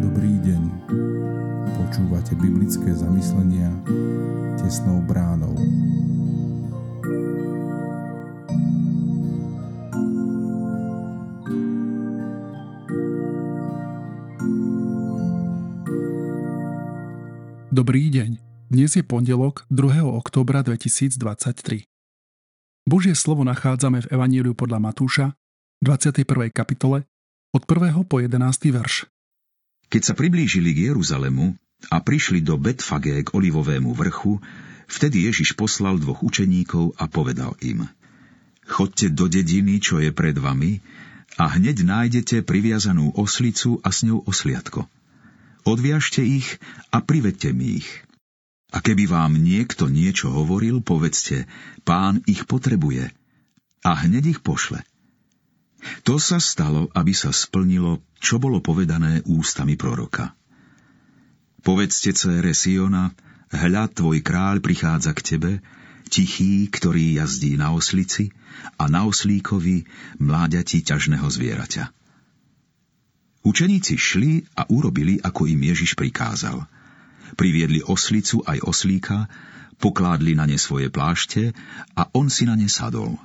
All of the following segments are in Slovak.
Dobrý deň. Počúvate biblické zamyslenia tesnou bránou. Dobrý deň. Dnes je pondelok 2. októbra 2023. Božie slovo nachádzame v Evaníliu podľa Matúša, 21. kapitole, od 1. po 11. verš. Keď sa priblížili k Jeruzalemu a prišli do Betfage k Olivovému vrchu, vtedy Ježiš poslal dvoch učeníkov a povedal im Chodte do dediny, čo je pred vami, a hneď nájdete priviazanú oslicu a s ňou osliadko Odviažte ich a privedte mi ich. A keby vám niekto niečo hovoril, povedzte, pán ich potrebuje a hneď ich pošle. To sa stalo, aby sa splnilo, čo bolo povedané ústami proroka. Povedzte cére Siona, hľa tvoj kráľ prichádza k tebe, tichý, ktorý jazdí na oslici a na oslíkovi mláďati ťažného zvieraťa. Učeníci šli a urobili, ako im Ježiš prikázal. Priviedli oslicu aj oslíka, pokládli na ne svoje plášte a on si na ne sadol.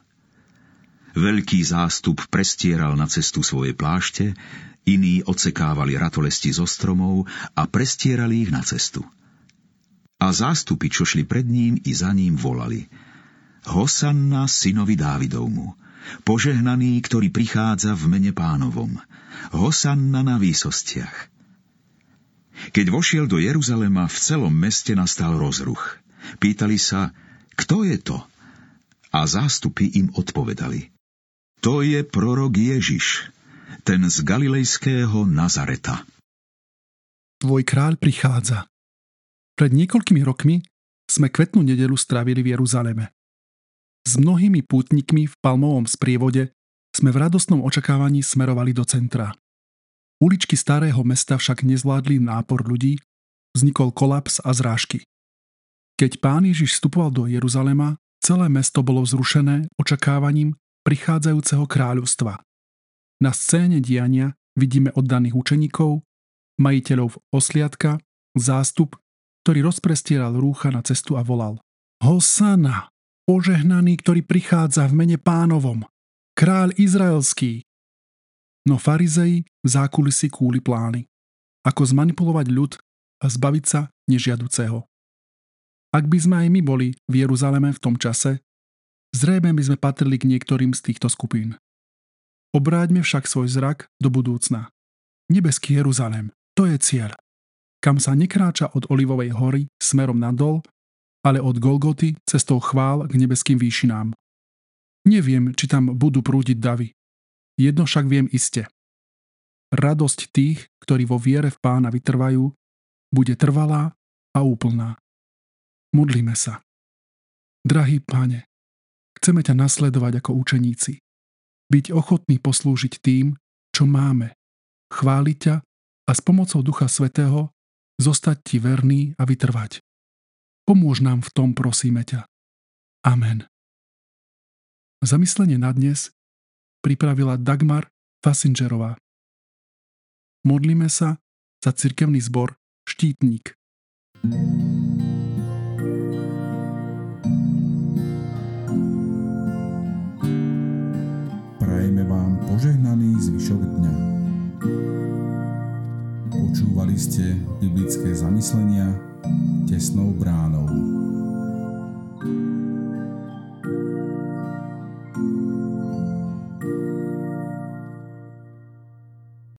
Veľký zástup prestieral na cestu svoje plášte, iní odsekávali ratolesti zo stromov a prestierali ich na cestu. A zástupy, čo šli pred ním i za ním, volali Hosanna synovi Dávidovmu, požehnaný, ktorý prichádza v mene pánovom – Hosanna na výsostiach. Keď vošiel do Jeruzalema, v celom meste nastal rozruch. Pýtali sa, kto je to? A zástupy im odpovedali. To je prorok Ježiš, ten z galilejského Nazareta. Tvoj kráľ prichádza. Pred niekoľkými rokmi sme kvetnú nedelu strávili v Jeruzaleme. S mnohými pútnikmi v palmovom sprievode sme v radostnom očakávaní smerovali do centra. Uličky starého mesta však nezvládli nápor ľudí, vznikol kolaps a zrážky. Keď pán Ježiš vstupoval do Jeruzalema, celé mesto bolo vzrušené očakávaním prichádzajúceho kráľovstva. Na scéne diania vidíme oddaných učeníkov, majiteľov osliadka, zástup, ktorý rozprestieral rúcha na cestu a volal Hosana, požehnaný, ktorý prichádza v mene pánovom kráľ izraelský. No farizei v zákulisí kúli plány. Ako zmanipulovať ľud a zbaviť sa nežiaduceho. Ak by sme aj my boli v Jeruzaleme v tom čase, zrejme by sme patrili k niektorým z týchto skupín. Obráťme však svoj zrak do budúcna. Nebeský Jeruzalem, to je cieľ. Kam sa nekráča od Olivovej hory smerom nadol, ale od Golgoty cestou chvál k nebeským výšinám. Neviem, či tam budú prúdiť davy. Jedno však viem iste. Radosť tých, ktorí vo viere v pána vytrvajú, bude trvalá a úplná. Modlíme sa. Drahý páne, chceme ťa nasledovať ako učeníci. Byť ochotný poslúžiť tým, čo máme. Chváliť ťa a s pomocou Ducha Svetého zostať ti verný a vytrvať. Pomôž nám v tom, prosíme ťa. Amen. Zamyslenie na dnes pripravila Dagmar Fasingerová. Modlíme sa za cirkevný zbor Štítnik. Prajeme vám požehnaný zvyšok dňa. Počúvali ste biblické zamyslenia tesnou bránou.